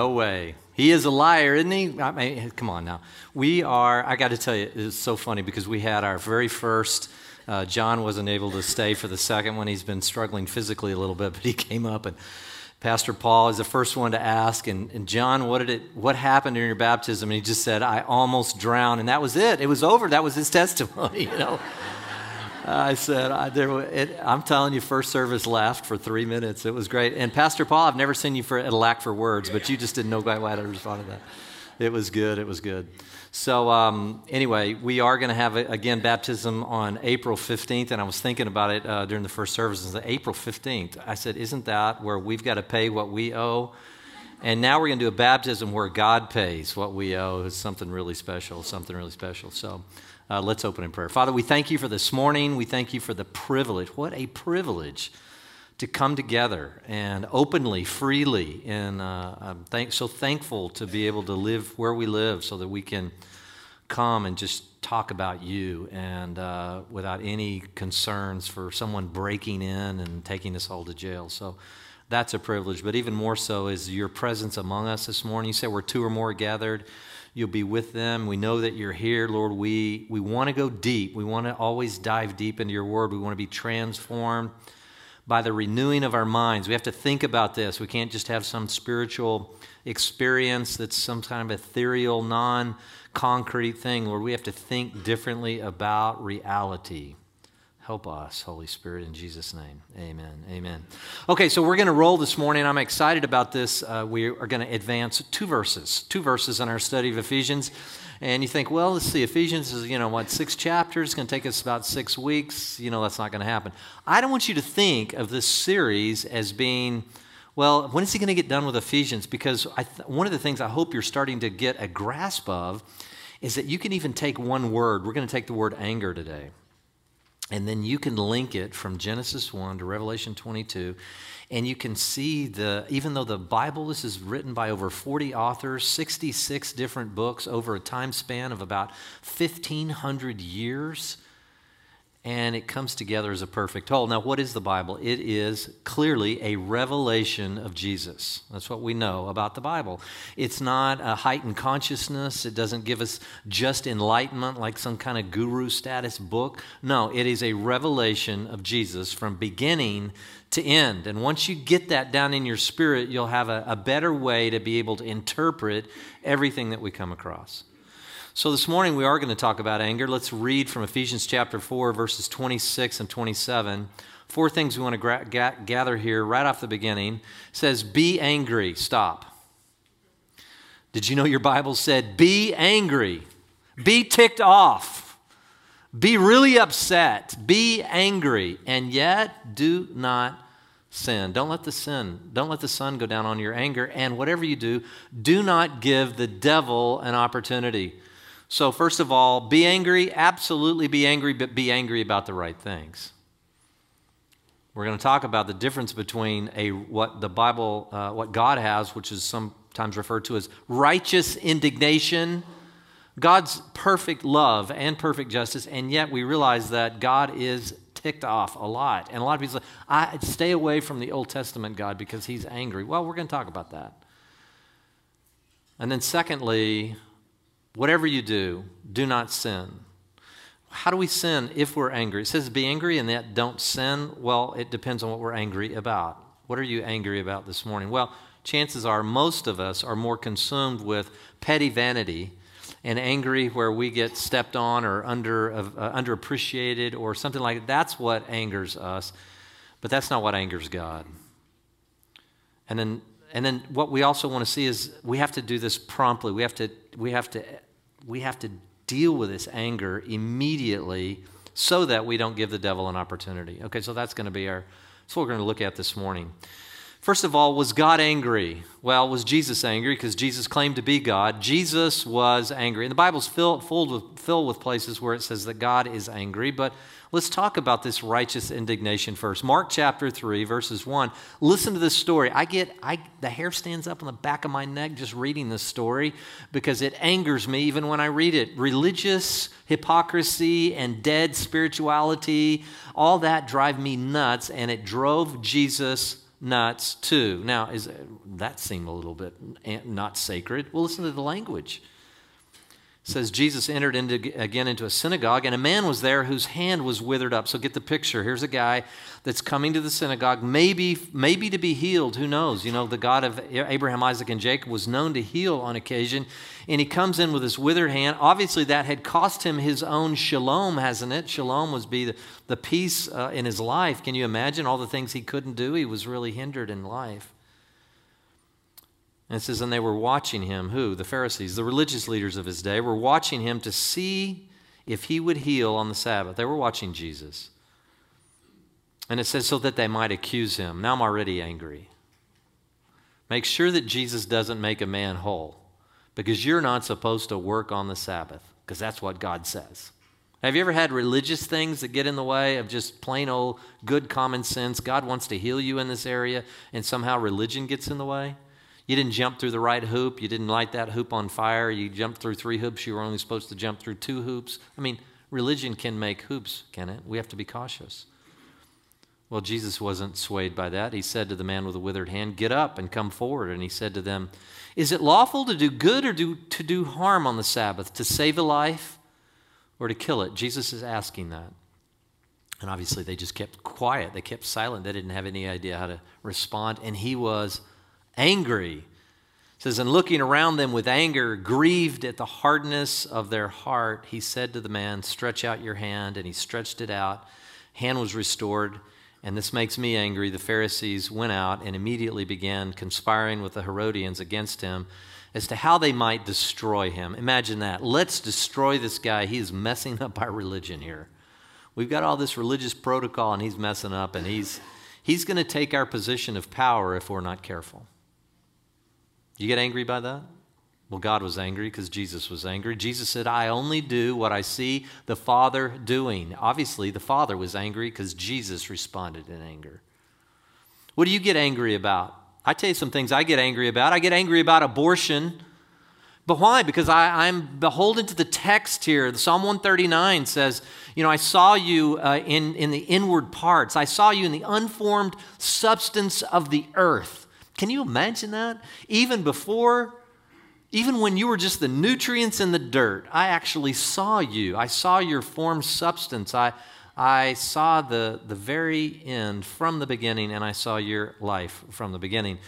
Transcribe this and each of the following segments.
No way. He is a liar, isn't he? I mean, come on now. We are, I got to tell you, it's so funny because we had our very first, uh, John wasn't able to stay for the second one. He's been struggling physically a little bit, but he came up and Pastor Paul is the first one to ask, and, and John, what did it, what happened in your baptism? And he just said, I almost drowned, and that was it. It was over. That was his testimony, you know. I said, I, there, it, I'm telling you, first service laughed for three minutes. It was great. And Pastor Paul, I've never seen you for a lack for words, but you just didn't know quite why to respond to that. It was good. It was good. So, um, anyway, we are going to have, again, baptism on April 15th. And I was thinking about it uh, during the first service. And April 15th, I said, Isn't that where we've got to pay what we owe? And now we're going to do a baptism where God pays what we owe. It's something really special, something really special. So, uh, let's open in prayer. Father, we thank you for this morning. We thank you for the privilege. What a privilege to come together and openly, freely. And uh, I'm thank- so thankful to be able to live where we live so that we can come and just talk about you and uh, without any concerns for someone breaking in and taking us all to jail. So that's a privilege. But even more so is your presence among us this morning. You said we're two or more gathered you'll be with them. We know that you're here, Lord. We, we want to go deep. We want to always dive deep into your word. We want to be transformed by the renewing of our minds. We have to think about this. We can't just have some spiritual experience that's some kind of ethereal, non concrete thing. Lord, we have to think differently about reality. Help us, Holy Spirit, in Jesus' name. Amen. Amen. Okay, so we're going to roll this morning. I'm excited about this. Uh, we are going to advance two verses, two verses in our study of Ephesians. And you think, well, let's see, Ephesians is, you know, what, six chapters? It's going to take us about six weeks. You know, that's not going to happen. I don't want you to think of this series as being, well, when is he going to get done with Ephesians? Because th- one of the things I hope you're starting to get a grasp of is that you can even take one word. We're going to take the word anger today. And then you can link it from Genesis 1 to Revelation 22. And you can see the, even though the Bible, this is written by over 40 authors, 66 different books over a time span of about 1,500 years and it comes together as a perfect whole. Now, what is the Bible? It is clearly a revelation of Jesus. That's what we know about the Bible. It's not a heightened consciousness, it doesn't give us just enlightenment like some kind of guru status book. No, it is a revelation of Jesus from beginning to end. And once you get that down in your spirit, you'll have a, a better way to be able to interpret everything that we come across. So this morning we are going to talk about anger. Let's read from Ephesians chapter 4, verses 26 and 27. Four things we want to gra- ga- gather here right off the beginning. It says, Be angry. Stop. Did you know your Bible said, Be angry? Be ticked off. Be really upset. Be angry. And yet do not sin. Don't let the sin, don't let the sun go down on your anger. And whatever you do, do not give the devil an opportunity. So, first of all, be angry, absolutely be angry, but be angry about the right things. We're going to talk about the difference between a what the Bible, uh, what God has, which is sometimes referred to as righteous indignation, God's perfect love and perfect justice, and yet we realize that God is ticked off a lot. And a lot of people say, I stay away from the Old Testament God because he's angry. Well, we're going to talk about that. And then secondly, Whatever you do, do not sin. How do we sin if we're angry? It says be angry and yet don't sin. Well, it depends on what we're angry about. What are you angry about this morning? Well, chances are most of us are more consumed with petty vanity and angry where we get stepped on or under uh, underappreciated or something like that. That's what angers us. But that's not what angers God. And then and then what we also want to see is we have to do this promptly. We have to, we have to, we have to deal with this anger immediately so that we don't give the devil an opportunity. Okay, so that's going to be our, that's what we're going to look at this morning. First of all, was God angry? Well, was Jesus angry? Because Jesus claimed to be God. Jesus was angry. And the Bible's filled, filled, with, filled with places where it says that God is angry, but Let's talk about this righteous indignation first. Mark chapter 3, verses 1. Listen to this story. I get, I, the hair stands up on the back of my neck just reading this story because it angers me even when I read it. Religious hypocrisy and dead spirituality, all that drive me nuts, and it drove Jesus nuts too. Now, is that seem a little bit eh, not sacred? Well, listen to the language says Jesus entered into, again into a synagogue, and a man was there whose hand was withered up. So get the picture. Here's a guy that's coming to the synagogue, maybe, maybe to be healed. Who knows? You know, the God of Abraham, Isaac, and Jacob was known to heal on occasion. And he comes in with his withered hand. Obviously, that had cost him his own shalom, hasn't it? Shalom was be the, the peace uh, in his life. Can you imagine all the things he couldn't do? He was really hindered in life. And it says, and they were watching him, who? The Pharisees, the religious leaders of his day, were watching him to see if he would heal on the Sabbath. They were watching Jesus. And it says, so that they might accuse him. Now I'm already angry. Make sure that Jesus doesn't make a man whole because you're not supposed to work on the Sabbath because that's what God says. Have you ever had religious things that get in the way of just plain old good common sense? God wants to heal you in this area, and somehow religion gets in the way? You didn't jump through the right hoop. You didn't light that hoop on fire. You jumped through three hoops. You were only supposed to jump through two hoops. I mean, religion can make hoops, can it? We have to be cautious. Well, Jesus wasn't swayed by that. He said to the man with the withered hand, Get up and come forward. And he said to them, Is it lawful to do good or do, to do harm on the Sabbath, to save a life or to kill it? Jesus is asking that. And obviously, they just kept quiet. They kept silent. They didn't have any idea how to respond. And he was angry. It says, And looking around them with anger, grieved at the hardness of their heart, he said to the man, Stretch out your hand. And he stretched it out. Hand was restored. And this makes me angry. The Pharisees went out and immediately began conspiring with the Herodians against him as to how they might destroy him. Imagine that. Let's destroy this guy. He is messing up our religion here. We've got all this religious protocol and he's messing up and he's he's going to take our position of power if we're not careful. You get angry by that? Well, God was angry because Jesus was angry. Jesus said, I only do what I see the Father doing. Obviously, the Father was angry because Jesus responded in anger. What do you get angry about? I tell you some things I get angry about. I get angry about abortion. But why? Because I, am beholden to the text here. Psalm 139 says, You know, I saw you uh, in, in the inward parts, I saw you in the unformed substance of the earth. Can you imagine that? Even before, even when you were just the nutrients in the dirt, I actually saw you. I saw your formed substance. I, I saw the, the very end from the beginning, and I saw your life from the beginning.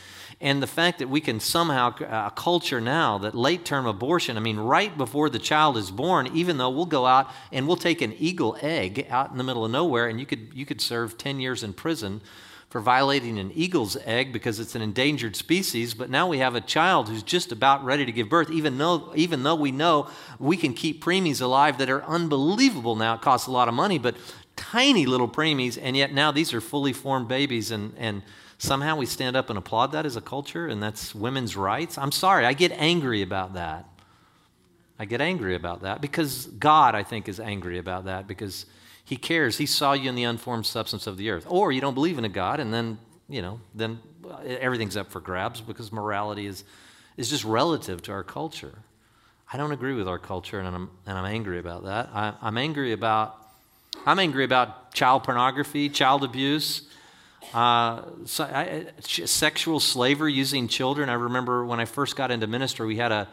And the fact that we can somehow, uh, a culture now that late term abortion, I mean, right before the child is born, even though we'll go out and we'll take an eagle egg out in the middle of nowhere, and you could, you could serve 10 years in prison for violating an eagle's egg because it's an endangered species, but now we have a child who's just about ready to give birth, even though, even though we know we can keep preemies alive that are unbelievable now. It costs a lot of money, but tiny little preemies, and yet now these are fully formed babies, and, and somehow we stand up and applaud that as a culture, and that's women's rights. I'm sorry, I get angry about that. I get angry about that because God, I think, is angry about that because he cares. He saw you in the unformed substance of the earth. Or you don't believe in a God, and then, you know, then everything's up for grabs because morality is, is just relative to our culture. I don't agree with our culture, and I'm, and I'm angry about that. I, I'm angry about I'm angry about child pornography, child abuse, uh, sexual slavery using children. I remember when I first got into ministry, we had a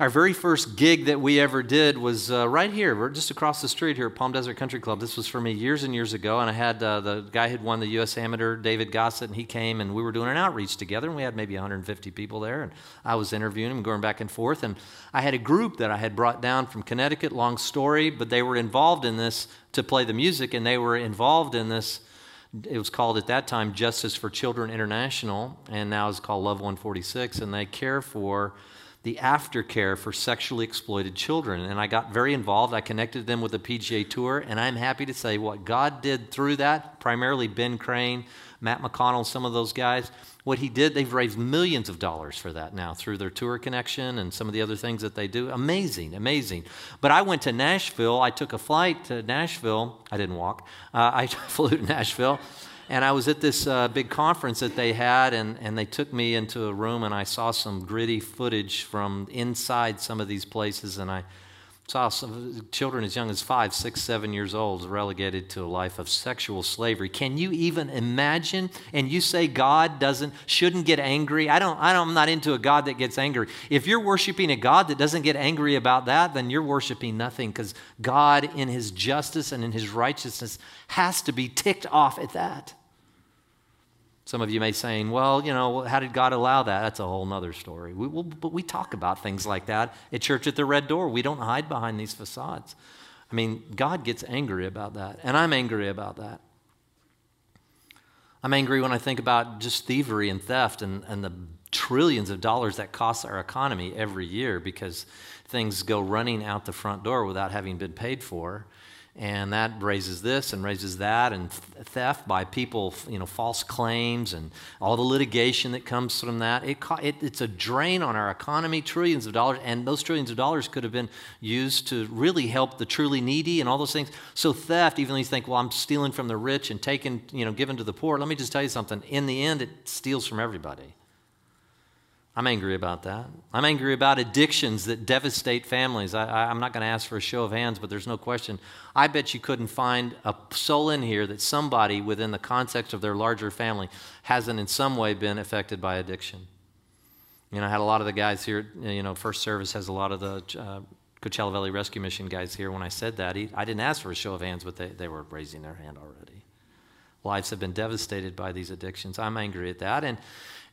our very first gig that we ever did was uh, right here. We're just across the street here at Palm Desert Country Club. This was for me years and years ago, and I had uh, the guy who'd won the U.S. Amateur, David Gossett, and he came, and we were doing an outreach together, and we had maybe 150 people there, and I was interviewing him, going back and forth, and I had a group that I had brought down from Connecticut. Long story, but they were involved in this to play the music, and they were involved in this. It was called at that time Justice for Children International, and now it's called Love 146, and they care for the aftercare for sexually exploited children. And I got very involved. I connected them with the PGA Tour, and I'm happy to say what God did through that, primarily Ben Crane, Matt McConnell, some of those guys, what he did, they've raised millions of dollars for that now through their tour connection and some of the other things that they do. Amazing, amazing. But I went to Nashville. I took a flight to Nashville. I didn't walk. Uh, I flew to Nashville. And I was at this uh, big conference that they had, and, and they took me into a room, and I saw some gritty footage from inside some of these places, and I, Saw some children as young as five, six, seven years old relegated to a life of sexual slavery. Can you even imagine? And you say God doesn't, shouldn't get angry? I don't, I don't, I'm not into a God that gets angry. If you're worshiping a God that doesn't get angry about that, then you're worshiping nothing because God, in His justice and in His righteousness, has to be ticked off at that. Some of you may be saying, well, you know, how did God allow that? That's a whole other story. We, we'll, but we talk about things like that at Church at the Red Door. We don't hide behind these facades. I mean, God gets angry about that, and I'm angry about that. I'm angry when I think about just thievery and theft and, and the trillions of dollars that costs our economy every year because things go running out the front door without having been paid for and that raises this and raises that and theft by people you know false claims and all the litigation that comes from that. It, it, it's a drain on our economy trillions of dollars and those trillions of dollars could have been used to really help the truly needy and all those things. So theft even though you think well i'm stealing from the rich and taking you know giving to the poor let me just tell you something. In the end it steals from everybody I'm angry about that. I'm angry about addictions that devastate families. I, am not going to ask for a show of hands, but there's no question. I bet you couldn't find a soul in here that somebody within the context of their larger family hasn't in some way been affected by addiction. You know, I had a lot of the guys here, you know, First Service has a lot of the uh, Coachella Valley Rescue Mission guys here. When I said that, he, I didn't ask for a show of hands, but they, they were raising their hand already. Lives have been devastated by these addictions. I'm angry at that. And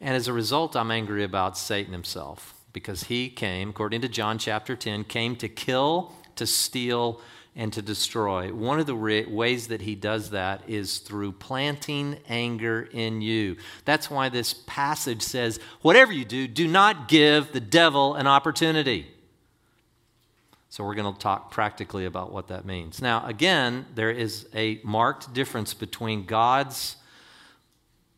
and as a result, I'm angry about Satan himself because he came, according to John chapter 10, came to kill, to steal, and to destroy. One of the ways that he does that is through planting anger in you. That's why this passage says, whatever you do, do not give the devil an opportunity. So we're going to talk practically about what that means. Now, again, there is a marked difference between God's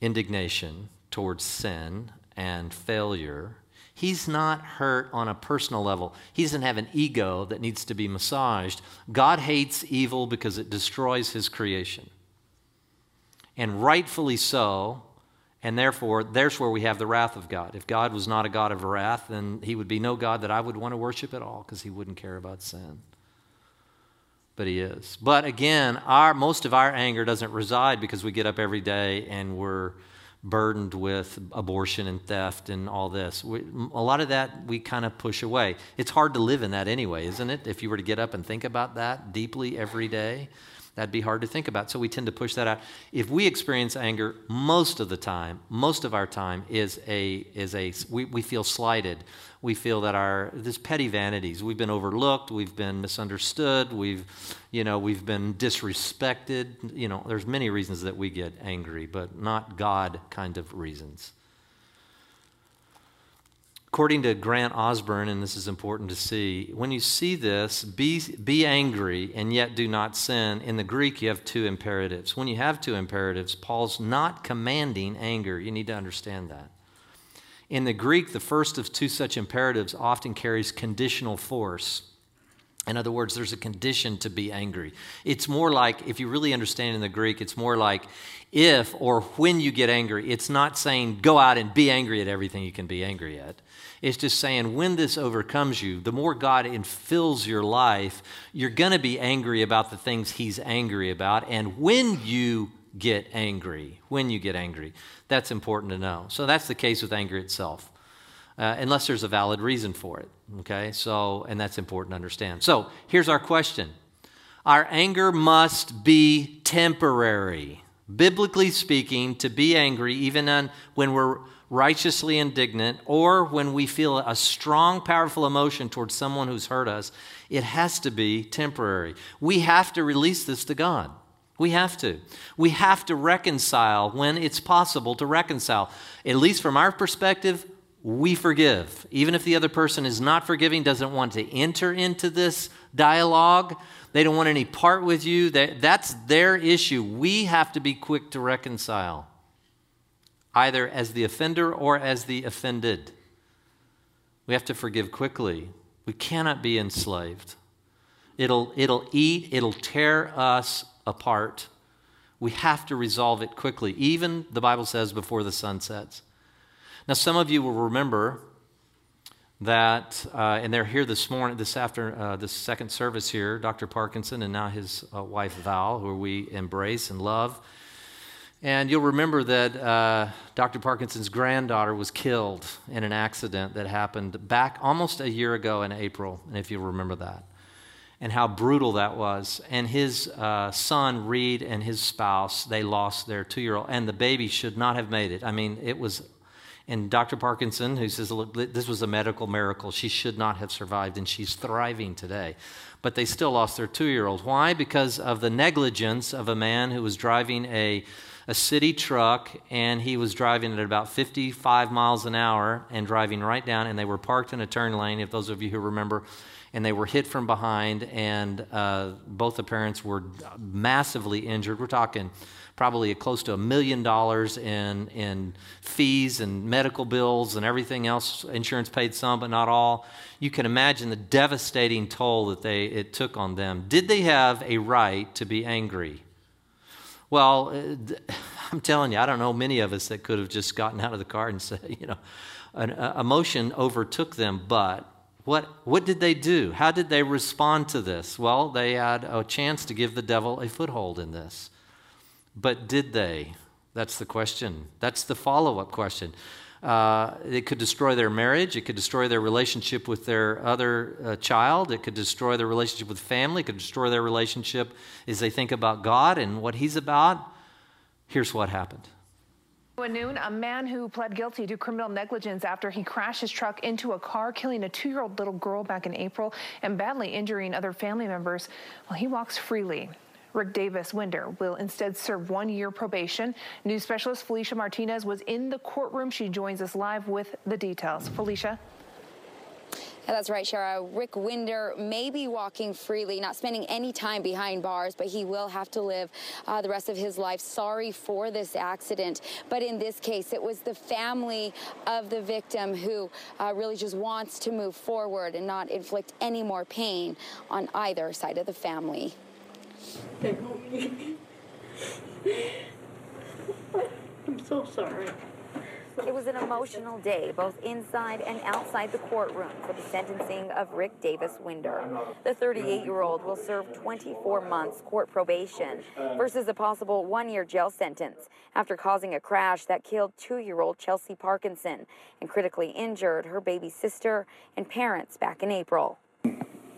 indignation towards sin and failure. He's not hurt on a personal level. He doesn't have an ego that needs to be massaged. God hates evil because it destroys his creation. And rightfully so, and therefore, there's where we have the wrath of God. If God was not a God of wrath, then he would be no God that I would want to worship at all because he wouldn't care about sin. But he is. But again, our, most of our anger doesn't reside because we get up every day and we're burdened with abortion and theft and all this. We, a lot of that we kind of push away. It's hard to live in that anyway, isn't it? If you were to get up and think about that deeply every day, that'd be hard to think about. So we tend to push that out. If we experience anger most of the time, most of our time is a is a we, we feel slighted we feel that our this petty vanities we've been overlooked we've been misunderstood we've you know we've been disrespected you know there's many reasons that we get angry but not god kind of reasons according to grant osborne and this is important to see when you see this be, be angry and yet do not sin. In the greek you have two imperatives. When you have two imperatives paul's not commanding anger. You need to understand that. In the Greek, the first of two such imperatives often carries conditional force. In other words, there's a condition to be angry. It's more like, if you really understand in the Greek, it's more like if or when you get angry. It's not saying go out and be angry at everything you can be angry at. It's just saying when this overcomes you, the more God infills your life, you're going to be angry about the things He's angry about. And when you get angry, when you get angry. That's important to know. So that's the case with anger itself, uh, unless there's a valid reason for it. Okay, so, and that's important to understand. So here's our question Our anger must be temporary. Biblically speaking, to be angry, even on, when we're righteously indignant or when we feel a strong, powerful emotion towards someone who's hurt us, it has to be temporary. We have to release this to God. We have to. We have to reconcile when it's possible to reconcile. At least from our perspective, we forgive. Even if the other person is not forgiving, doesn't want to enter into this dialogue, they don't want any part with you, that's their issue. We have to be quick to reconcile, either as the offender or as the offended. We have to forgive quickly. We cannot be enslaved. It'll, it'll eat, it'll tear us apart. We have to resolve it quickly, even, the Bible says, before the sun sets. Now, some of you will remember that, uh, and they're here this morning, this after uh, this second service here, Dr. Parkinson and now his uh, wife Val, who we embrace and love. And you'll remember that uh, Dr. Parkinson's granddaughter was killed in an accident that happened back almost a year ago in April, and if you'll remember that, and how brutal that was. And his uh, son, Reed, and his spouse, they lost their two year old, and the baby should not have made it. I mean, it was and Dr. Parkinson, who says, look, this was a medical miracle. She should not have survived, and she's thriving today. But they still lost their two year old. Why? Because of the negligence of a man who was driving a, a city truck, and he was driving at about 55 miles an hour and driving right down, and they were parked in a turn lane, if those of you who remember, and they were hit from behind, and uh, both the parents were massively injured. We're talking probably close to a million dollars in, in fees and medical bills and everything else. Insurance paid some, but not all. You can imagine the devastating toll that they, it took on them. Did they have a right to be angry? Well, uh, I'm telling you, I don't know many of us that could have just gotten out of the car and said, you know, an uh, emotion overtook them, but what, what did they do? How did they respond to this? Well, they had a chance to give the devil a foothold in this. But did they? That's the question. That's the follow up question. Uh, it could destroy their marriage. It could destroy their relationship with their other uh, child. It could destroy their relationship with family. It could destroy their relationship as they think about God and what He's about. Here's what happened. At noon, a man who pled guilty to criminal negligence after he crashed his truck into a car, killing a two year old little girl back in April and badly injuring other family members, well, he walks freely. Rick Davis Winder will instead serve one year probation. News specialist Felicia Martinez was in the courtroom. She joins us live with the details. Felicia. That's right, Shara. Rick Winder may be walking freely, not spending any time behind bars, but he will have to live uh, the rest of his life. Sorry for this accident. But in this case, it was the family of the victim who uh, really just wants to move forward and not inflict any more pain on either side of the family. I'm so sorry. It was an emotional day, both inside and outside the courtroom, for the sentencing of Rick Davis Winder. The 38 year old will serve 24 months court probation versus a possible one year jail sentence after causing a crash that killed two year old Chelsea Parkinson and critically injured her baby sister and parents back in April.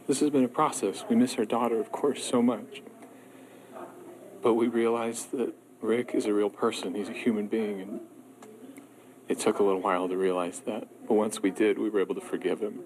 This has been a process. We miss our daughter, of course, so much. But we realized that Rick is a real person. He's a human being, and it took a little while to realize that. But once we did, we were able to forgive him.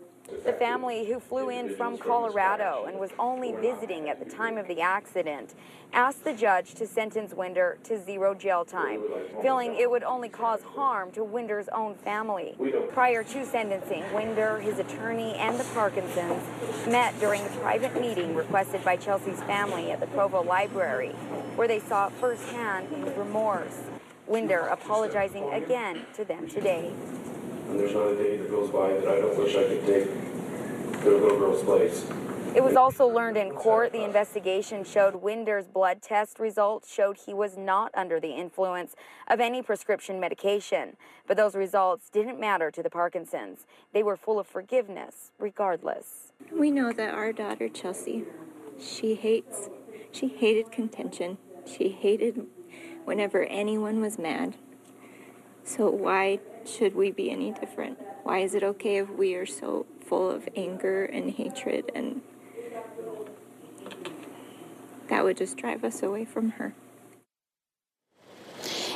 The family, who flew in from Colorado and was only visiting at the time of the accident, asked the judge to sentence Winder to zero jail time, feeling it would only cause harm to Winder's own family. Prior to sentencing, Winder, his attorney, and the Parkinsons met during a private meeting requested by Chelsea's family at the Provo Library, where they saw firsthand his remorse. Winder apologizing again to them today. And there's not a day that goes by that I don't wish I could take their little girl's place. It was also learned in court the investigation showed Winder's blood test results showed he was not under the influence of any prescription medication. But those results didn't matter to the Parkinsons. They were full of forgiveness, regardless. We know that our daughter Chelsea, she hates, she hated contention. She hated whenever anyone was mad. So why should we be any different? Why is it okay if we are so full of anger and hatred and that would just drive us away from her.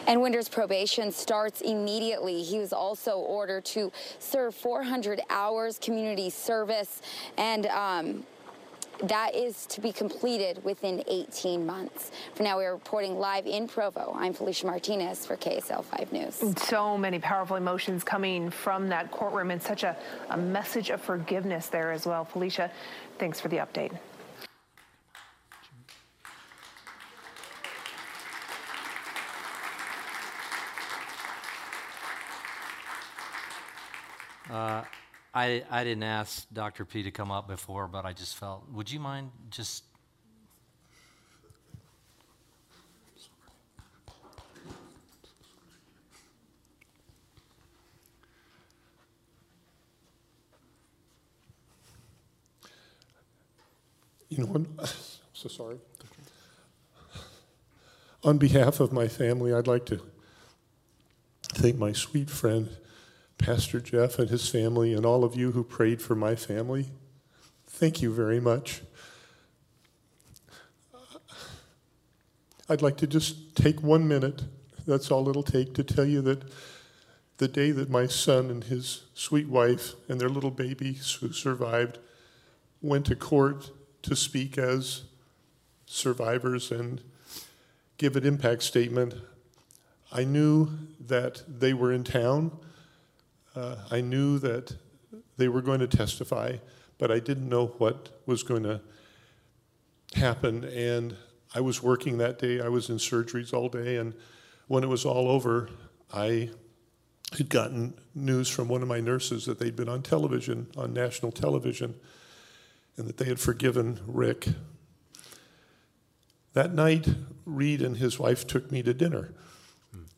And Winder's probation starts immediately. He was also ordered to serve 400 hours community service and um, that is to be completed within 18 months. For now, we are reporting live in Provo. I'm Felicia Martinez for KSL 5 News. So many powerful emotions coming from that courtroom and such a, a message of forgiveness there as well. Felicia, thanks for the update. Uh, I, I didn't ask Dr. P to come up before, but I just felt, would you mind just You know, I'm so sorry. On behalf of my family, I'd like to thank my sweet friend, Pastor Jeff, and his family, and all of you who prayed for my family. Thank you very much. I'd like to just take one minute, that's all it'll take, to tell you that the day that my son and his sweet wife and their little baby who survived went to court to speak as survivors and give an impact statement, I knew that they were in town. Uh, I knew that they were going to testify, but I didn't know what was going to happen. And I was working that day, I was in surgeries all day, and when it was all over, I had gotten news from one of my nurses that they'd been on television, on national television, and that they had forgiven Rick. That night, Reed and his wife took me to dinner,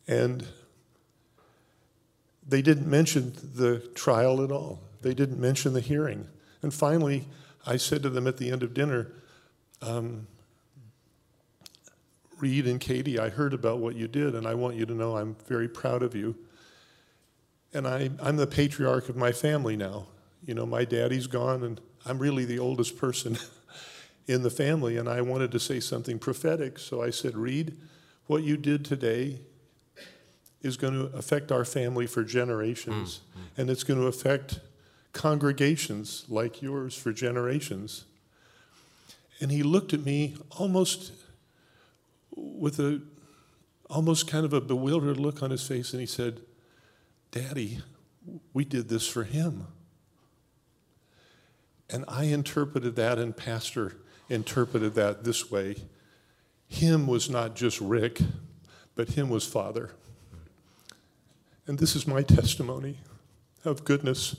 and they didn't mention the trial at all. They didn't mention the hearing. And finally, I said to them at the end of dinner, um, Reed and Katie, I heard about what you did, and I want you to know I'm very proud of you. And I, I'm the patriarch of my family now. You know, my daddy's gone, and I'm really the oldest person in the family, and I wanted to say something prophetic. So I said, Reed, what you did today is going to affect our family for generations, mm-hmm. and it's going to affect congregations like yours for generations. And he looked at me almost with a almost kind of a bewildered look on his face, and he said, Daddy, we did this for him. And I interpreted that, and Pastor interpreted that this way Him was not just Rick, but Him was Father. And this is my testimony of goodness,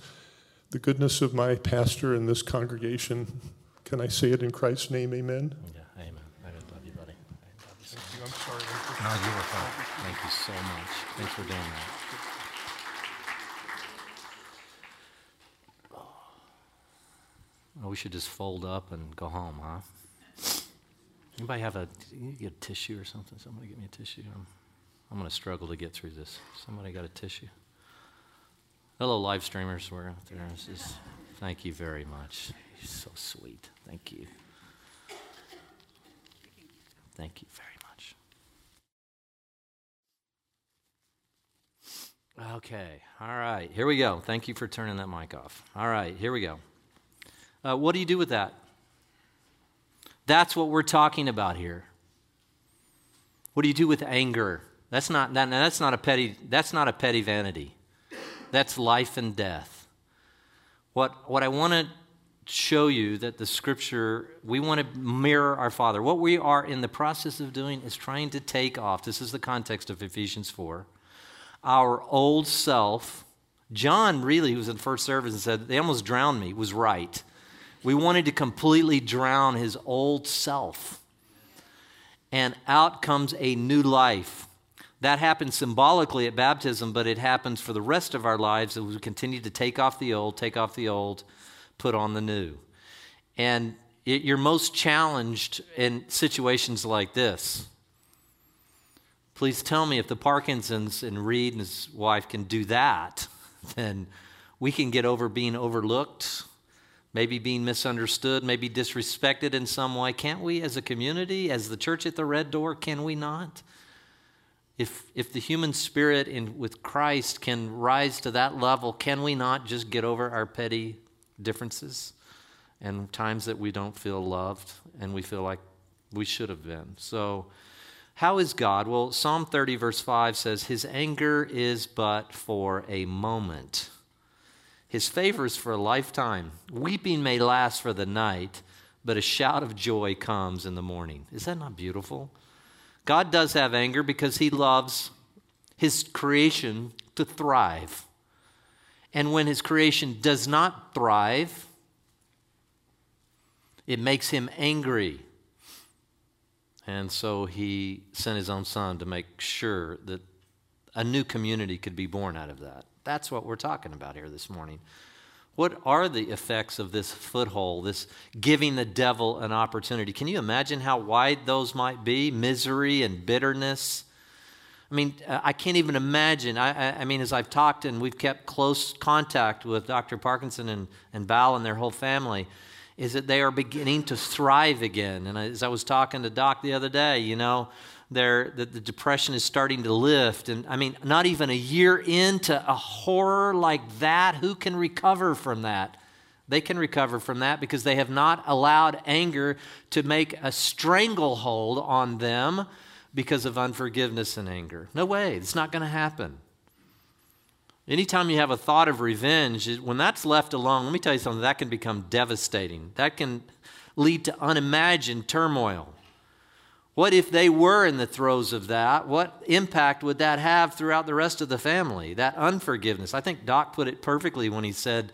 the goodness of my pastor and this congregation. Can I say it in Christ's name? Amen. Yeah, amen. I love you, buddy. I love you so Thank you. I'm sorry. No, you were fine. Thank you so much. Thanks for doing that. Oh, we should just fold up and go home, huh? Anybody have a, get a tissue or something? Somebody get me a tissue. I'm, I'm going to struggle to get through this. Somebody got a tissue? Hello, live streamers. We're out there. Just, thank you very much. You're so sweet. Thank you. Thank you very much. Okay, all right, here we go. Thank you for turning that mic off. All right, here we go. Uh, what do you do with that? That's what we're talking about here. What do you do with anger? That's not, that, that's not, a, petty, that's not a petty vanity. That's life and death. What, what I want to show you that the scripture, we want to mirror our Father. What we are in the process of doing is trying to take off, this is the context of Ephesians 4, our old self. John really, who was in first service and said, they almost drowned me, was right. We wanted to completely drown his old self. And out comes a new life. That happens symbolically at baptism, but it happens for the rest of our lives as we continue to take off the old, take off the old, put on the new. And it, you're most challenged in situations like this. Please tell me if the Parkinsons and Reed and his wife can do that, then we can get over being overlooked maybe being misunderstood, maybe disrespected in some way. Can't we, as a community, as the church at the Red Door, can we not? If, if the human spirit in, with Christ can rise to that level, can we not just get over our petty differences and times that we don't feel loved and we feel like we should have been? So, how is God? Well, Psalm 30, verse 5 says, His anger is but for a moment his favor is for a lifetime. Weeping may last for the night, but a shout of joy comes in the morning. Is that not beautiful? God does have anger because he loves his creation to thrive. And when his creation does not thrive, it makes him angry. And so he sent his own son to make sure that a new community could be born out of that. That's what we're talking about here this morning. What are the effects of this foothold, this giving the devil an opportunity? Can you imagine how wide those might be? Misery and bitterness. I mean, uh, I can't even imagine. I, I, mean, as I've talked and we've kept close contact with Dr. Parkinson and, and Val and their whole family, is that they are beginning to thrive again. And as I was talking to Doc the other day, you know, the, the depression is starting to lift. And I mean, not even a year into a horror like that, who can recover from that? They can recover from that because they have not allowed anger to make a stranglehold on them because of unforgiveness and anger. No way, it's not going to happen. Anytime you have a thought of revenge, when that's left alone, let me tell you something, that can become devastating. That can lead to unimagined turmoil. What if they were in the throes of that? What impact would that have throughout the rest of the family? That unforgiveness. I think Doc put it perfectly when he said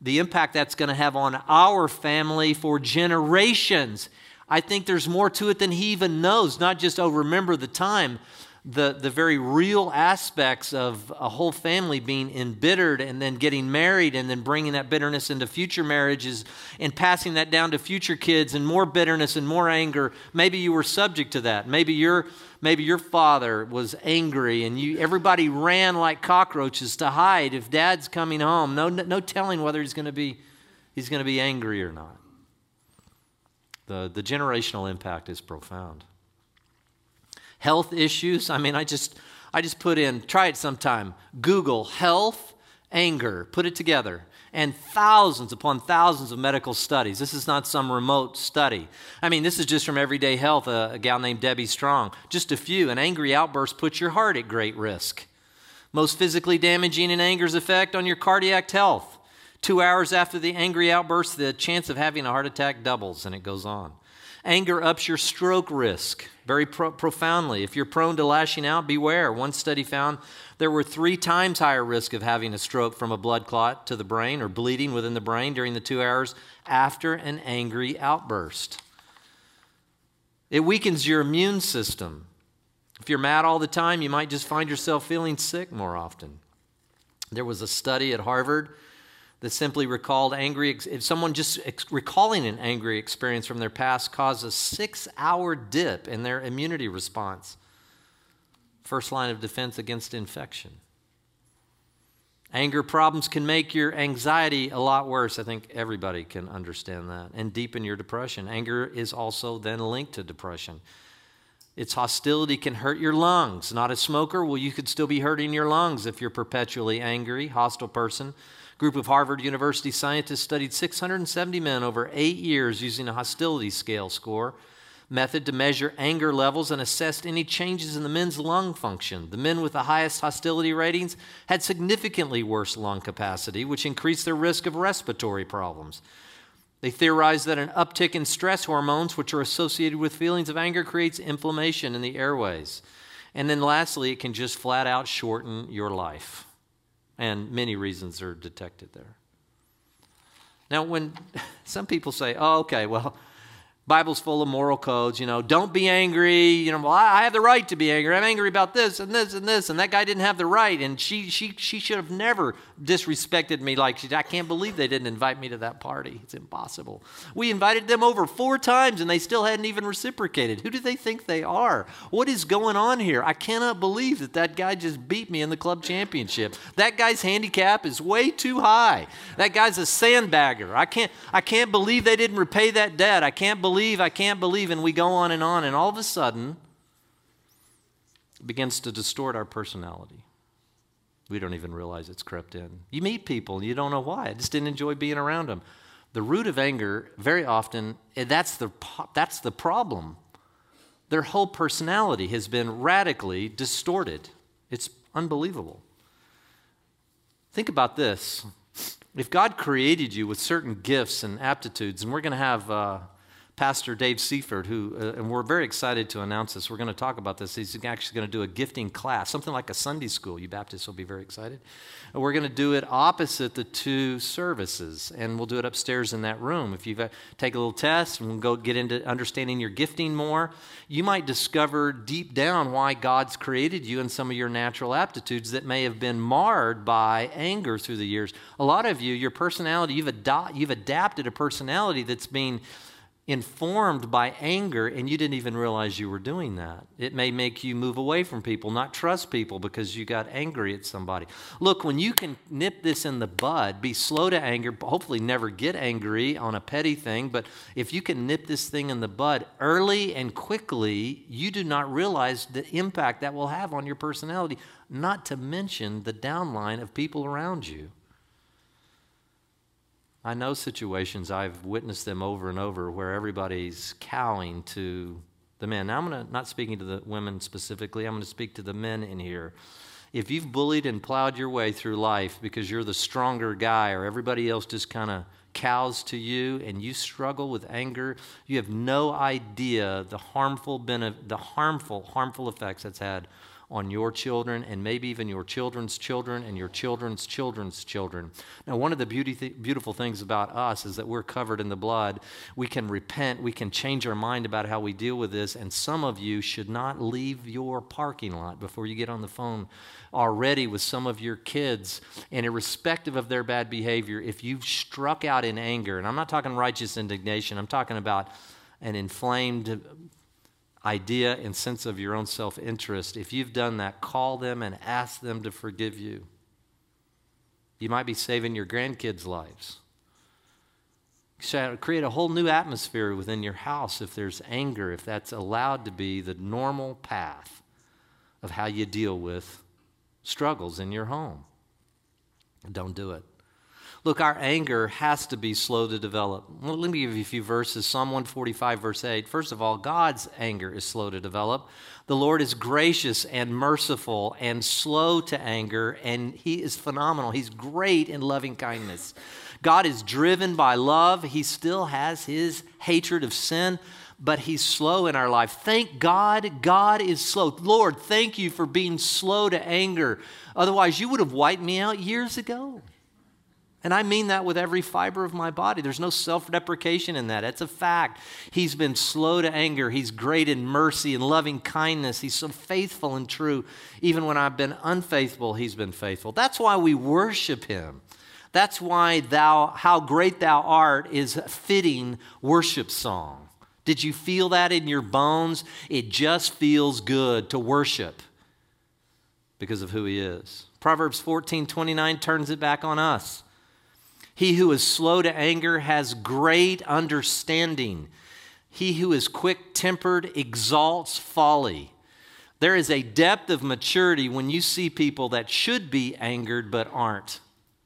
the impact that's going to have on our family for generations. I think there's more to it than he even knows, not just, oh, remember the time the, the very real aspects of a whole family being embittered and then getting married and then bringing that bitterness into future marriages and passing that down to future kids and more bitterness and more anger. Maybe you were subject to that. Maybe your, maybe your father was angry and you, everybody ran like cockroaches to hide if dad's coming home. No, no telling whether he's going to be, he's going to be angry or not. The, the generational impact is profound health issues. I mean, I just I just put in, try it sometime. Google health, anger, put it together. And thousands upon thousands of medical studies. This is not some remote study. I mean, this is just from Everyday Health, a, a gal named Debbie Strong. Just a few. An angry outburst puts your heart at great risk. Most physically damaging in anger's effect on your cardiac health. Two hours after the angry outburst, the chance of having a heart attack doubles, and it goes on. Anger ups your stroke risk very pro- profoundly. If you're prone to lashing out, beware. One study found there were three times higher risk of having a stroke from a blood clot to the brain or bleeding within the brain during the two hours after an angry outburst. It weakens your immune system. If you're mad all the time, you might just find yourself feeling sick more often. There was a study at Harvard that simply recalled angry, if someone just recalling an angry experience from their past caused a six hour dip in their immunity response. First line of defense against infection. Anger problems can make your anxiety a lot worse. I think everybody can understand that. And deepen your depression. Anger is also then linked to depression. Its hostility can hurt your lungs. Not a smoker? Well, you could still be hurting your lungs if you're perpetually angry, hostile person group of Harvard University scientists studied 670 men over eight years using a hostility scale score method to measure anger levels and assessed any changes in the men's lung function. The men with the highest hostility ratings had significantly worse lung capacity, which increased their risk of respiratory problems. They theorized that an uptick in stress hormones, which are associated with feelings of anger, creates inflammation in the airways. And then lastly, it can just flat out shorten your life and many reasons are detected there. Now, when some people say, oh, okay, well, Bible's full of moral codes, you know, don't be angry. You know, well, I have the right to be angry. I'm angry about this and this and this, and that guy didn't have the right, and she she she should have never disrespected me like. I can't believe they didn't invite me to that party. It's impossible. We invited them over four times, and they still hadn't even reciprocated. Who do they think they are? What is going on here? I cannot believe that that guy just beat me in the club championship. That guy's handicap is way too high. That guy's a sandbagger. I can't I can't believe they didn't repay that debt. I can't believe I can't believe, and we go on and on, and all of a sudden, it begins to distort our personality. We don't even realize it's crept in. You meet people, and you don't know why. I just didn't enjoy being around them. The root of anger, very often, eh, that's the, that's the problem. Their whole personality has been radically distorted. It's unbelievable. Think about this. If God created you with certain gifts and aptitudes, and we're going to have uh, Pastor Dave Seaford, who, uh, and we're very excited to announce this. We're going to talk about this. He's actually going to do a gifting class, something like a Sunday school. You Baptists will be very excited. And we're going to do it opposite the two services, and we'll do it upstairs in that room. If you take a little test and we'll go get into understanding your gifting more, you might discover deep down why God's created you and some of your natural aptitudes that may have been marred by anger through the years. A lot of you, your personality, you've, you've adapted a personality that's being informed by anger and you didn't even realize you were doing that. It may make you move away from people, not trust people because you got angry at somebody. Look, when you can nip this in the bud, be slow to anger, hopefully never get angry on a petty thing, but if you can nip this thing in the bud early and quickly, you do not realize the impact that will have on your personality, not to mention the downline of people around you. I know situations, I've witnessed them over and over, where everybody's cowing to the men. Now, I'm gonna, not speaking to the women specifically, I'm going to speak to the men in here. If you've bullied and plowed your way through life because you're the stronger guy or everybody else just kind of cows to you and you struggle with anger, you have no idea the harmful, benefit, the harmful, harmful effects that's had on your children and maybe even your children's children and your children's children's children. Now, one of the beauty th- beautiful things about us is that we're covered in the blood. We can repent, we can change our mind about how we deal with this, and some of you should not leave your parking lot before you get on the phone already with some of your kids, and irrespective of their bad behavior, if you've struck out in anger, and I'm not talking righteous indignation, I'm talking about an inflamed idea and sense of your own self interest, if you've done that, call them and ask them to forgive you. You might be saving your grandkids' lives. So create a whole new atmosphere within your house if there's anger, if that's allowed to be the normal path of how you deal with struggles in your home. Don't do it. Look, our anger has to be slow to develop. Let me give you a few verses. Psalm 145, verse 8. First of all, God's anger is slow to develop. The Lord is gracious and merciful and slow to anger, and He is phenomenal. He's great in loving kindness. God is driven by love. He still has His hatred of sin, but He's slow in our life. Thank God, God is slow. Lord, thank you for being slow to anger. Otherwise, you would have wiped me out years ago. And I mean that with every fiber of my body. There's no self deprecation in that. It's a fact. He's been slow to anger. He's great in mercy and loving kindness. He's so faithful and true. Even when I've been unfaithful, He's been faithful. That's why we worship Him. That's why thou, how great thou art is a fitting worship song. Did you feel that in your bones? It just feels good to worship because of who He is. Proverbs 14 29 turns it back on us. He who is slow to anger has great understanding. He who is quick tempered exalts folly. There is a depth of maturity when you see people that should be angered but aren't.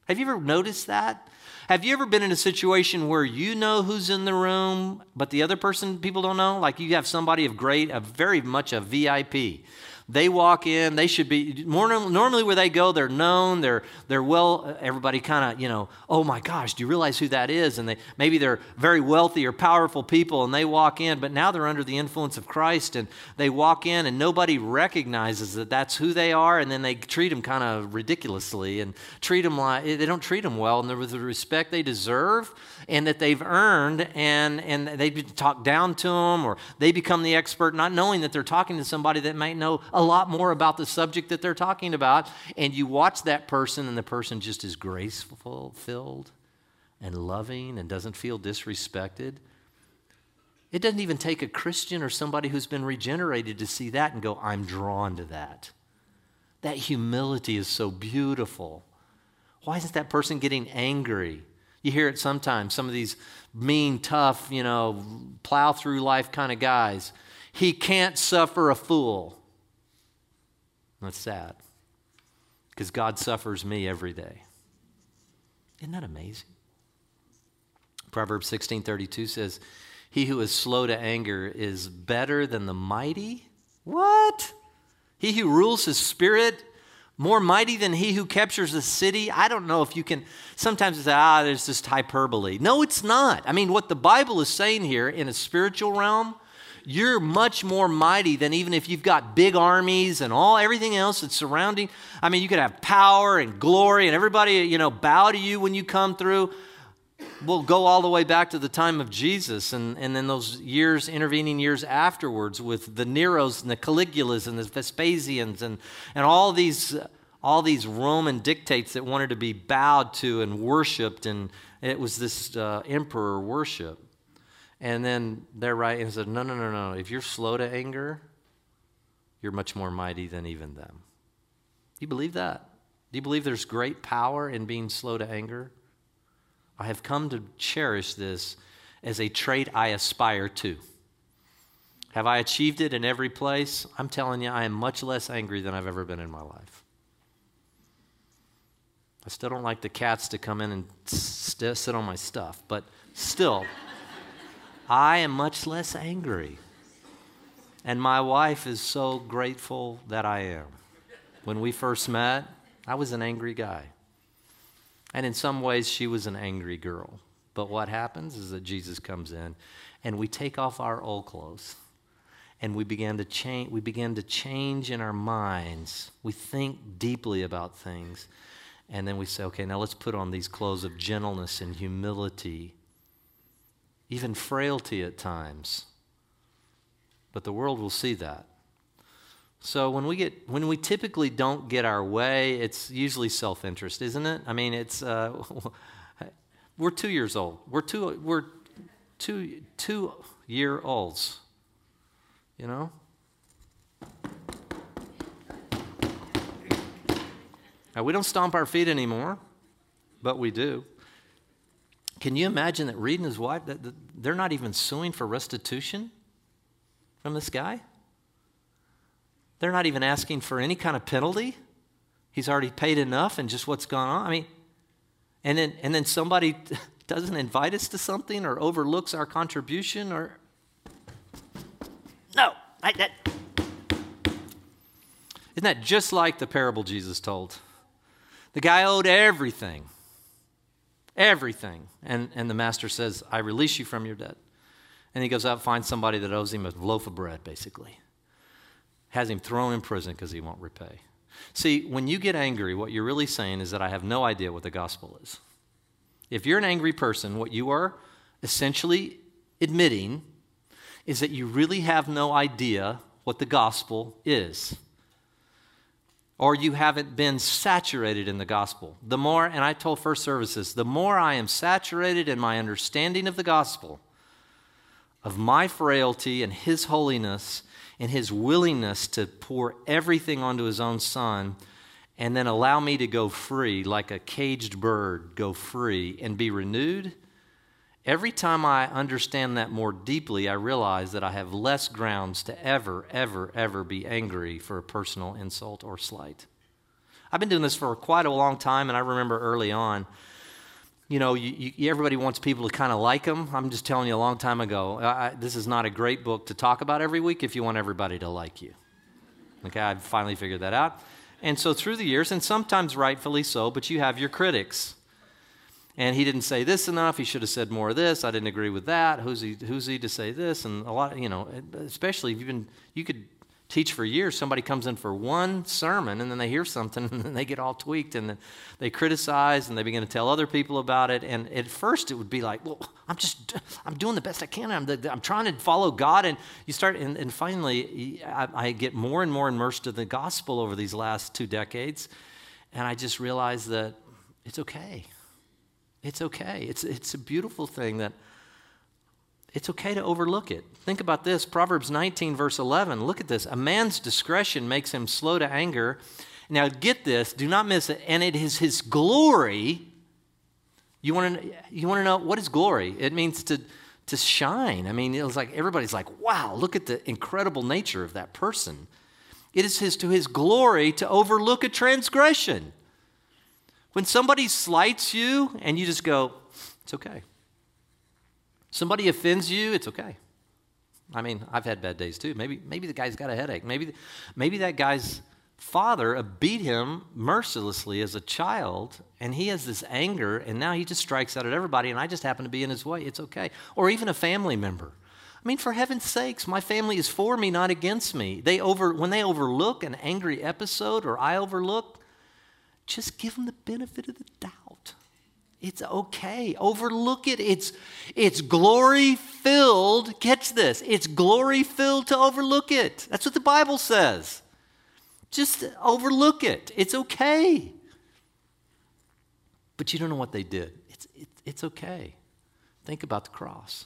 Have you ever noticed that? Have you ever been in a situation where you know who's in the room, but the other person people don't know? Like you have somebody of great, a very much a VIP. They walk in, they should be, more, normally where they go, they're known, they're, they're well, everybody kind of, you know, oh my gosh, do you realize who that is? And they, maybe they're very wealthy or powerful people and they walk in, but now they're under the influence of Christ and they walk in and nobody recognizes that that's who they are and then they treat them kind of ridiculously and treat them like, they don't treat them well and with the respect they deserve and that they've earned and, and they talk down to them or they become the expert not knowing that they're talking to somebody that might know a lot more about the subject that they're talking about. And you watch that person, and the person just is graceful, filled, and loving, and doesn't feel disrespected. It doesn't even take a Christian or somebody who's been regenerated to see that and go, I'm drawn to that. That humility is so beautiful. Why isn't that person getting angry? You hear it sometimes, some of these mean, tough, you know, plow through life kind of guys. He can't suffer a fool. That's sad because God suffers me every day. Isn't that amazing? Proverbs 16:32 says, "He who is slow to anger is better than the mighty." What? He who rules his spirit More mighty than he who captures a city? I don't know if you can. Sometimes it's, ah, there's just hyperbole. No, it's not. I mean, what the Bible is saying here in a spiritual realm, you're much more mighty than even if you've got big armies and all everything else that's surrounding. I mean, you could have power and glory and everybody, you know, bow to you when you come through. We'll go all the way back to the time of Jesus and, and then those years, intervening years afterwards with the Neros and the Caligulas and the Vespasians and, and all these all these Roman dictates that wanted to be bowed to and worshiped, and it was this uh, emperor worship. And then they're right and said, No, no, no, no. If you're slow to anger, you're much more mighty than even them. Do you believe that? Do you believe there's great power in being slow to anger? I have come to cherish this as a trait I aspire to. Have I achieved it in every place? I'm telling you, I am much less angry than I've ever been in my life. I still don't like the cats to come in and st- sit on my stuff, but still. I am much less angry. And my wife is so grateful that I am. When we first met, I was an angry guy. And in some ways, she was an angry girl. But what happens is that Jesus comes in and we take off our old clothes and we begin to change we begin to change in our minds. We think deeply about things. And then we say, okay, now let's put on these clothes of gentleness and humility even frailty at times. But the world will see that. So when we get when we typically don't get our way, it's usually self-interest, isn't it? I mean, it's uh, we're two years old. We're two we're two two year olds. You know. Now we don't stomp our feet anymore, but we do. Can you imagine that Reed and his wife, they're not even suing for restitution from this guy? They're not even asking for any kind of penalty. He's already paid enough and just what's gone on. I mean, and then, and then somebody doesn't invite us to something or overlooks our contribution or. No, I, that. Isn't that just like the parable Jesus told? The guy owed everything. Everything. And, and the master says, I release you from your debt. And he goes out and finds somebody that owes him a loaf of bread, basically. Has him thrown in prison because he won't repay. See, when you get angry, what you're really saying is that I have no idea what the gospel is. If you're an angry person, what you are essentially admitting is that you really have no idea what the gospel is or you haven't been saturated in the gospel. The more, and I told first services, the more I am saturated in my understanding of the gospel, of my frailty and His holiness and His willingness to pour everything onto His own Son and then allow me to go free like a caged bird, go free and be renewed Every time I understand that more deeply, I realize that I have less grounds to ever, ever, ever be angry for a personal insult or slight. I've been doing this for quite a long time, and I remember early on, you know, you, you, everybody wants people to kind of like them. I'm just telling you a long time ago, I, this is not a great book to talk about every week if you want everybody to like you. Okay, I've finally figured that out. And so through the years, and sometimes rightfully so, but you have your critics and he didn't say this enough. He should have said more of this. I didn't agree with that. Who's he? Who's he to say this? And a lot, you know, especially if you've been, you could teach for years. Somebody comes in for one sermon, and then they hear something, and then they get all tweaked, and then they criticize, and they begin to tell other people about it. And at first, it would be like, well, I'm just, I'm doing the best I can. I'm, the, I'm trying to follow God, and you start, and, and finally, I, I get more and more immersed in the gospel over these last two decades, and I just realize that it's okay it's okay. It's, it's a beautiful thing that it's okay to overlook it. Think about this Proverbs 19, verse 11. Look at this. A man's discretion makes him slow to anger. Now, get this, do not miss it. And it is his glory. You want to, you want to know what is glory? It means to, to shine. I mean, it was like everybody's like, wow, look at the incredible nature of that person. It is his, to his glory to overlook a transgression. When somebody slights you and you just go, it's okay. Somebody offends you, it's okay. I mean, I've had bad days too. Maybe, maybe the guy's got a headache. Maybe, maybe that guy's father beat him mercilessly as a child, and he has this anger, and now he just strikes out at everybody, and I just happen to be in his way. It's okay. Or even a family member. I mean, for heaven's sakes, my family is for me, not against me. They over, when they overlook an angry episode or I overlook, just give them the benefit of the doubt. It's okay. Overlook it. It's, it's glory filled. Catch this. It's glory filled to overlook it. That's what the Bible says. Just overlook it. It's okay. But you don't know what they did. It's, it, it's okay. Think about the cross.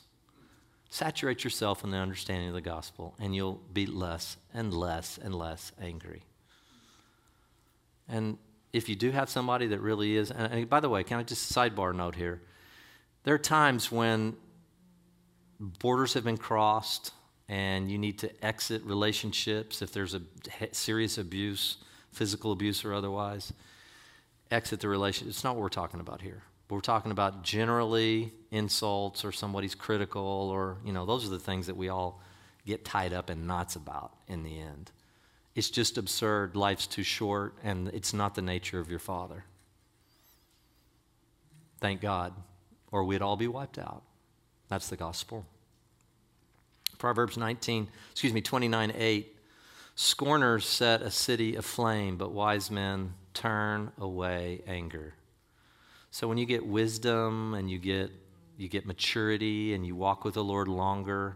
Saturate yourself in the understanding of the gospel, and you'll be less and less and less angry. And if you do have somebody that really is, and, and by the way, can I just sidebar note here? There are times when borders have been crossed and you need to exit relationships if there's a serious abuse, physical abuse or otherwise. Exit the relationship. It's not what we're talking about here. We're talking about generally insults or somebody's critical or, you know, those are the things that we all get tied up in knots about in the end. It's just absurd. Life's too short, and it's not the nature of your Father. Thank God, or we'd all be wiped out. That's the gospel. Proverbs 19, excuse me, 29 8. Scorners set a city aflame, but wise men turn away anger. So when you get wisdom and you get you get maturity and you walk with the Lord longer,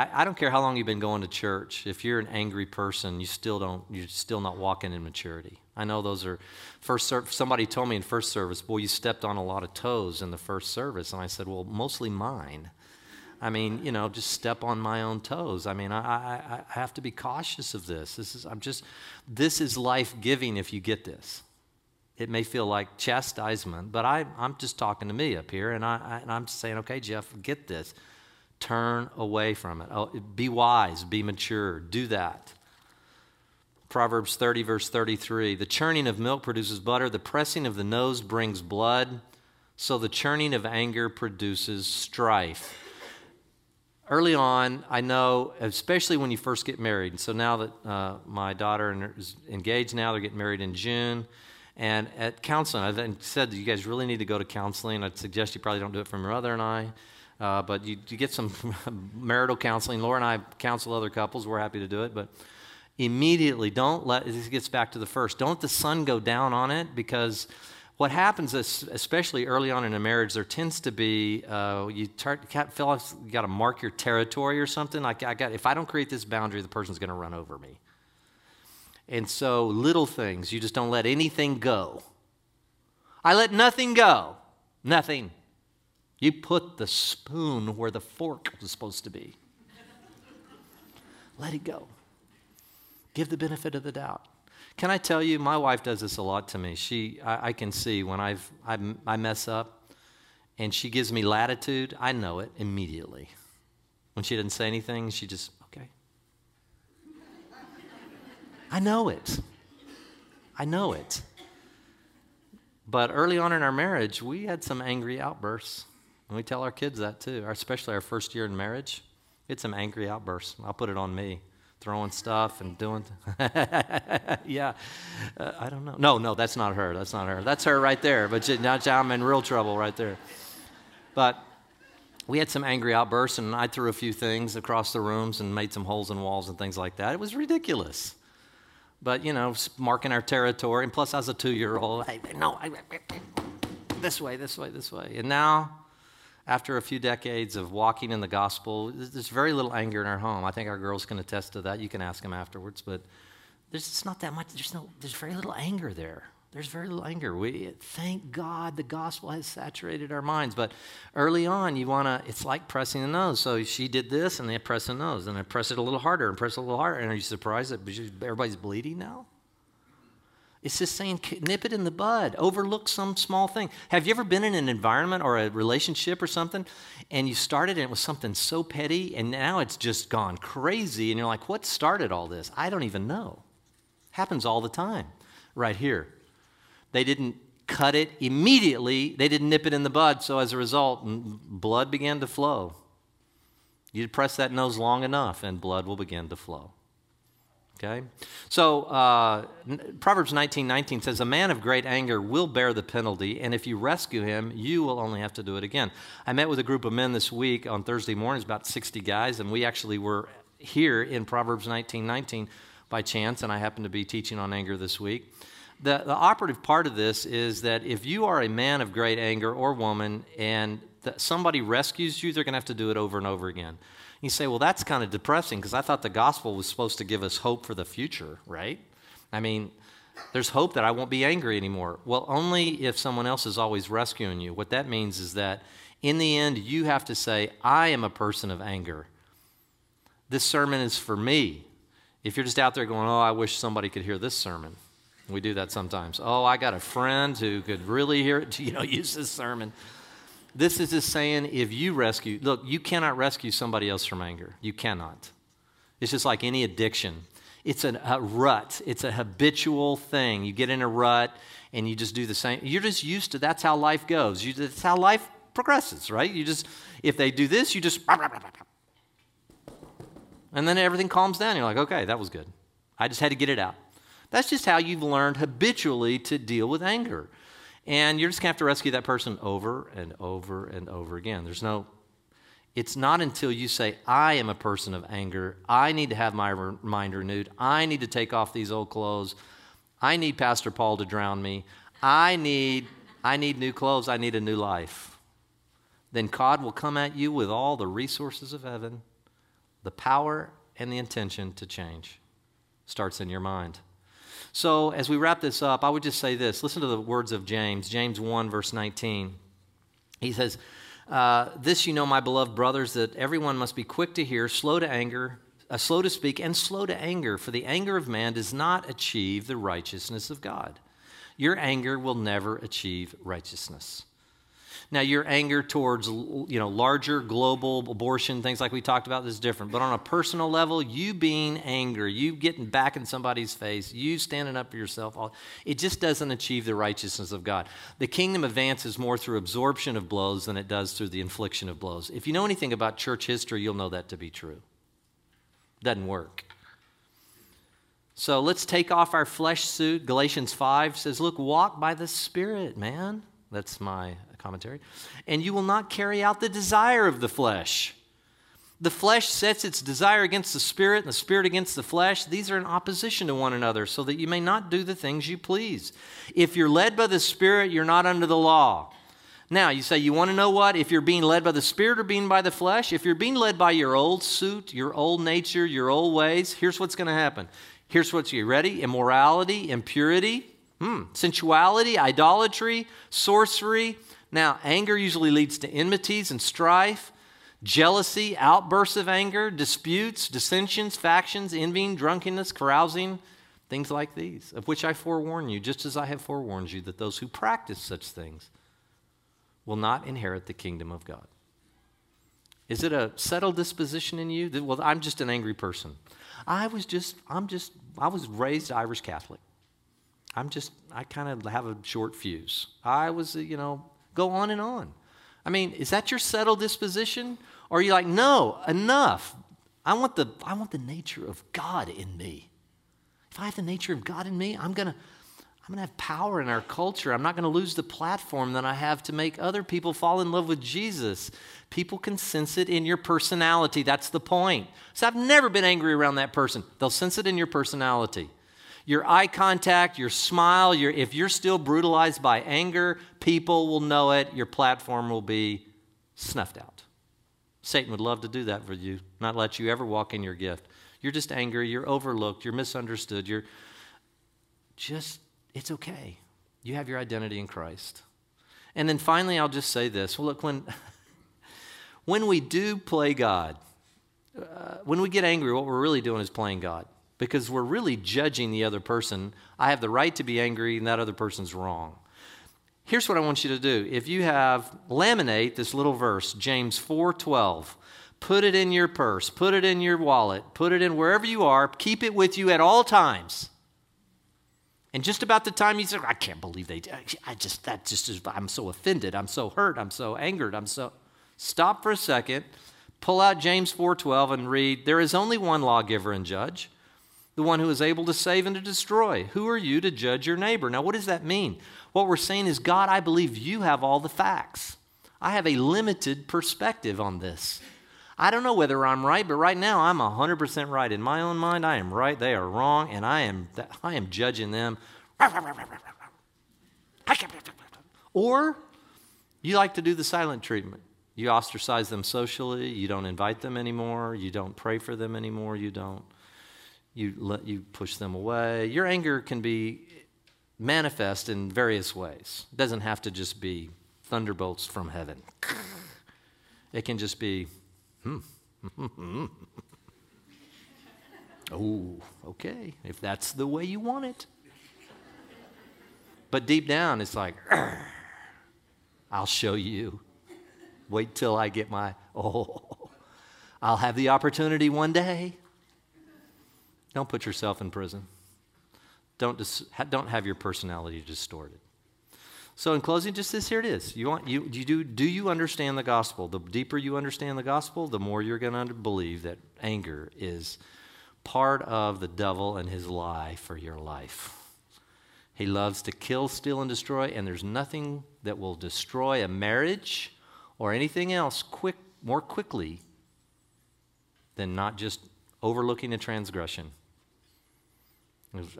I, I, don't care how long you've been going to church. If you're an angry person, you still don't. You're still not walking in maturity. I know those are first. Service, somebody told me in first service, "Boy, you stepped on a lot of toes in the first service," and I said, "Well, mostly mine." I mean, you know, just step on my own toes. I mean, I, I, I have to be cautious of this. This is. I'm just. This is life giving if you get this. It may feel like chastisement, but I, I'm just talking to me up here, and, I, I and I'm saying, okay, Jeff, get this Turn away from it. Oh, be wise, be mature, do that. Proverbs 30, verse 33 The churning of milk produces butter, the pressing of the nose brings blood, so the churning of anger produces strife. Early on, I know, especially when you first get married. So now that uh, my daughter is engaged now, they're getting married in June. And at counseling, I then said you guys really need to go to counseling. I'd suggest you probably don't do it from your mother and I. Uh, but you, you get some marital counseling. Laura and I counsel other couples. We're happy to do it. But immediately, don't let this gets back to the first. Don't let the sun go down on it because what happens, is, especially early on in a marriage, there tends to be uh, you start, feel like you got to mark your territory or something. Like I got, if I don't create this boundary, the person's going to run over me. And so, little things, you just don't let anything go. I let nothing go. Nothing. You put the spoon where the fork was supposed to be. Let it go. Give the benefit of the doubt. Can I tell you, my wife does this a lot to me. She, I, I can see when I've, I, I mess up and she gives me latitude, I know it immediately. When she doesn't say anything, she just, okay. I know it. I know it. But early on in our marriage, we had some angry outbursts. And we tell our kids that too, especially our first year in marriage. It's some angry outbursts. I'll put it on me, throwing stuff and doing. yeah, uh, I don't know. No, no, that's not her. That's not her. That's her right there. But now I'm in real trouble right there. But we had some angry outbursts, and I threw a few things across the rooms and made some holes in walls and things like that. It was ridiculous. But, you know, marking our territory. And plus, I was a two year old. Hey, no, I, this way, this way, this way. And now after a few decades of walking in the gospel, there's very little anger in our home. I think our girls can attest to that. You can ask them afterwards, but there's just not that much. There's no. There's very little anger there. There's very little anger. We thank God the gospel has saturated our minds. But early on, you want to. It's like pressing the nose. So she did this, and they press the nose, and I press it a little harder, and press it a little harder. And are you surprised that everybody's bleeding now? It's just saying, nip it in the bud, overlook some small thing. Have you ever been in an environment or a relationship or something, and you started and it was something so petty, and now it's just gone crazy, and you're like, what started all this? I don't even know. Happens all the time, right here. They didn't cut it immediately, they didn't nip it in the bud, so as a result, blood began to flow. You press that nose long enough, and blood will begin to flow. Okay? So uh, Proverbs 19 19 says, A man of great anger will bear the penalty, and if you rescue him, you will only have to do it again. I met with a group of men this week on Thursday mornings, about 60 guys, and we actually were here in Proverbs 19 19 by chance, and I happened to be teaching on anger this week. The, the operative part of this is that if you are a man of great anger or woman and somebody rescues you, they're going to have to do it over and over again. You say, well, that's kind of depressing because I thought the gospel was supposed to give us hope for the future, right? I mean, there's hope that I won't be angry anymore. Well, only if someone else is always rescuing you. What that means is that in the end, you have to say, I am a person of anger. This sermon is for me. If you're just out there going, oh, I wish somebody could hear this sermon. We do that sometimes. Oh, I got a friend who could really hear it, you know, use this sermon. This is just saying if you rescue, look, you cannot rescue somebody else from anger. You cannot. It's just like any addiction. It's a, a rut, it's a habitual thing. You get in a rut and you just do the same. You're just used to that's how life goes. You, that's how life progresses, right? You just, if they do this, you just, and then everything calms down. You're like, okay, that was good. I just had to get it out. That's just how you've learned habitually to deal with anger. And you're just going to have to rescue that person over and over and over again. There's no, it's not until you say, I am a person of anger. I need to have my mind renewed. I need to take off these old clothes. I need Pastor Paul to drown me. I need, I need new clothes. I need a new life. Then God will come at you with all the resources of heaven, the power and the intention to change. Starts in your mind. So, as we wrap this up, I would just say this listen to the words of James, James 1, verse 19. He says, uh, This you know, my beloved brothers, that everyone must be quick to hear, slow to anger, uh, slow to speak, and slow to anger, for the anger of man does not achieve the righteousness of God. Your anger will never achieve righteousness. Now, your anger towards you know larger global abortion things like we talked about is different. But on a personal level, you being angry, you getting back in somebody's face, you standing up for yourself, it just doesn't achieve the righteousness of God. The kingdom advances more through absorption of blows than it does through the infliction of blows. If you know anything about church history, you'll know that to be true. Doesn't work. So let's take off our flesh suit. Galatians 5 says, Look, walk by the Spirit, man. That's my commentary. And you will not carry out the desire of the flesh. The flesh sets its desire against the spirit, and the spirit against the flesh. These are in opposition to one another, so that you may not do the things you please. If you're led by the spirit, you're not under the law. Now, you say, you want to know what? If you're being led by the Spirit or being by the flesh? If you're being led by your old suit, your old nature, your old ways, here's what's going to happen. Here's what's you ready? Immorality, impurity, hmm, sensuality, idolatry, sorcery, now, anger usually leads to enmities and strife, jealousy, outbursts of anger, disputes, dissensions, factions, envying, drunkenness, carousing, things like these, of which I forewarn you, just as I have forewarned you, that those who practice such things will not inherit the kingdom of God. Is it a settled disposition in you? Well, I'm just an angry person. I was just, I'm just, I was raised Irish Catholic. I'm just, I kind of have a short fuse. I was, you know, Go on and on. I mean, is that your settled disposition? Or are you like, no, enough. I want the, I want the nature of God in me. If I have the nature of God in me, I'm going to I'm going to have power in our culture. I'm not going to lose the platform that I have to make other people fall in love with Jesus. People can sense it in your personality. That's the point. So I've never been angry around that person. They'll sense it in your personality your eye contact, your smile, your, if you're still brutalized by anger, people will know it. Your platform will be snuffed out. Satan would love to do that for you, not let you ever walk in your gift. You're just angry, you're overlooked, you're misunderstood, you're just, it's okay. You have your identity in Christ. And then finally, I'll just say this. Well, look, when, when we do play God, uh, when we get angry, what we're really doing is playing God because we're really judging the other person. I have the right to be angry, and that other person's wrong. Here's what I want you to do. If you have laminate this little verse, James 4:12, put it in your purse, put it in your wallet, put it in wherever you are, keep it with you at all times. And just about the time you say, I can't believe they did. I just, that just is, I'm so offended. I'm so hurt. I'm so angered. I'm so. Stop for a second, pull out James 4:12 and read, There is only one lawgiver and judge the one who is able to save and to destroy. Who are you to judge your neighbor? Now, what does that mean? What we're saying is, God, I believe you have all the facts. I have a limited perspective on this. I don't know whether I'm right, but right now I'm 100% right. In my own mind, I am right. They are wrong, and I am, I am judging them. Or you like to do the silent treatment. You ostracize them socially. You don't invite them anymore. You don't pray for them anymore. You don't. You let you push them away. Your anger can be manifest in various ways. It doesn't have to just be thunderbolts from heaven. It can just be, hmm. oh, okay, if that's the way you want it. But deep down, it's like, I'll show you. Wait till I get my, oh, I'll have the opportunity one day. Don't put yourself in prison. Don't, dis- don't have your personality distorted. So, in closing, just this here it is. You want you, you do do you understand the gospel? The deeper you understand the gospel, the more you're going to believe that anger is part of the devil and his lie for your life. He loves to kill, steal, and destroy, and there's nothing that will destroy a marriage or anything else quick, more quickly than not just overlooking a transgression.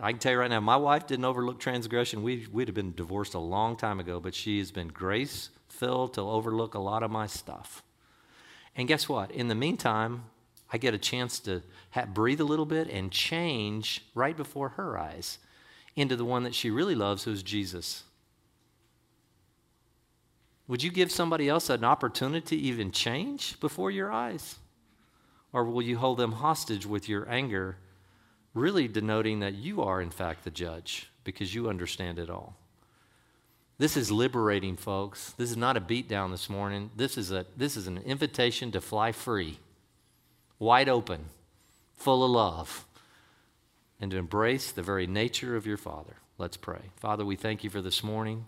I can tell you right now, my wife didn't overlook transgression. We, would have been divorced a long time ago, but she has been grace filled to overlook a lot of my stuff. And guess what? In the meantime, I get a chance to have, breathe a little bit and change right before her eyes into the one that she really loves, who's Jesus. Would you give somebody else an opportunity to even change before your eyes? Or will you hold them hostage with your anger? Really denoting that you are, in fact, the judge because you understand it all. This is liberating, folks. This is not a beatdown this morning. This is, a, this is an invitation to fly free, wide open, full of love, and to embrace the very nature of your Father. Let's pray. Father, we thank you for this morning.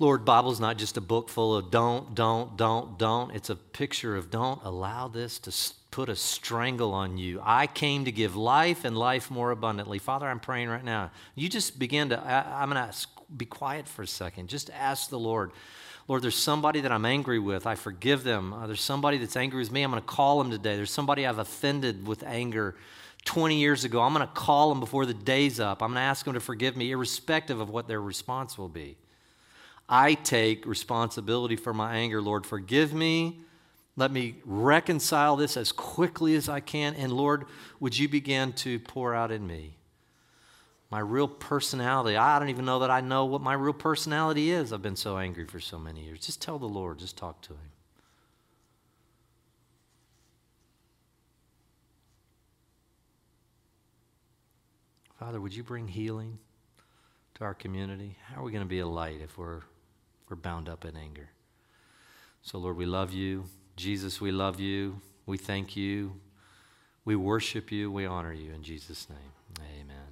Lord, Bible's not just a book full of don't, don't, don't, don't. It's a picture of don't allow this to put a strangle on you. I came to give life and life more abundantly. Father, I'm praying right now. You just begin to, I, am going to be quiet for a second. Just ask the Lord. Lord, there's somebody that I'm angry with. I forgive them. Uh, there's somebody that's angry with me. I'm going to call them today. There's somebody I've offended with anger 20 years ago. I'm going to call them before the day's up. I'm going to ask them to forgive me, irrespective of what their response will be. I take responsibility for my anger. Lord, forgive me. Let me reconcile this as quickly as I can. And Lord, would you begin to pour out in me my real personality? I don't even know that I know what my real personality is. I've been so angry for so many years. Just tell the Lord, just talk to Him. Father, would you bring healing to our community? How are we going to be a light if we're, we're bound up in anger? So, Lord, we love you. Jesus, we love you. We thank you. We worship you. We honor you in Jesus' name. Amen.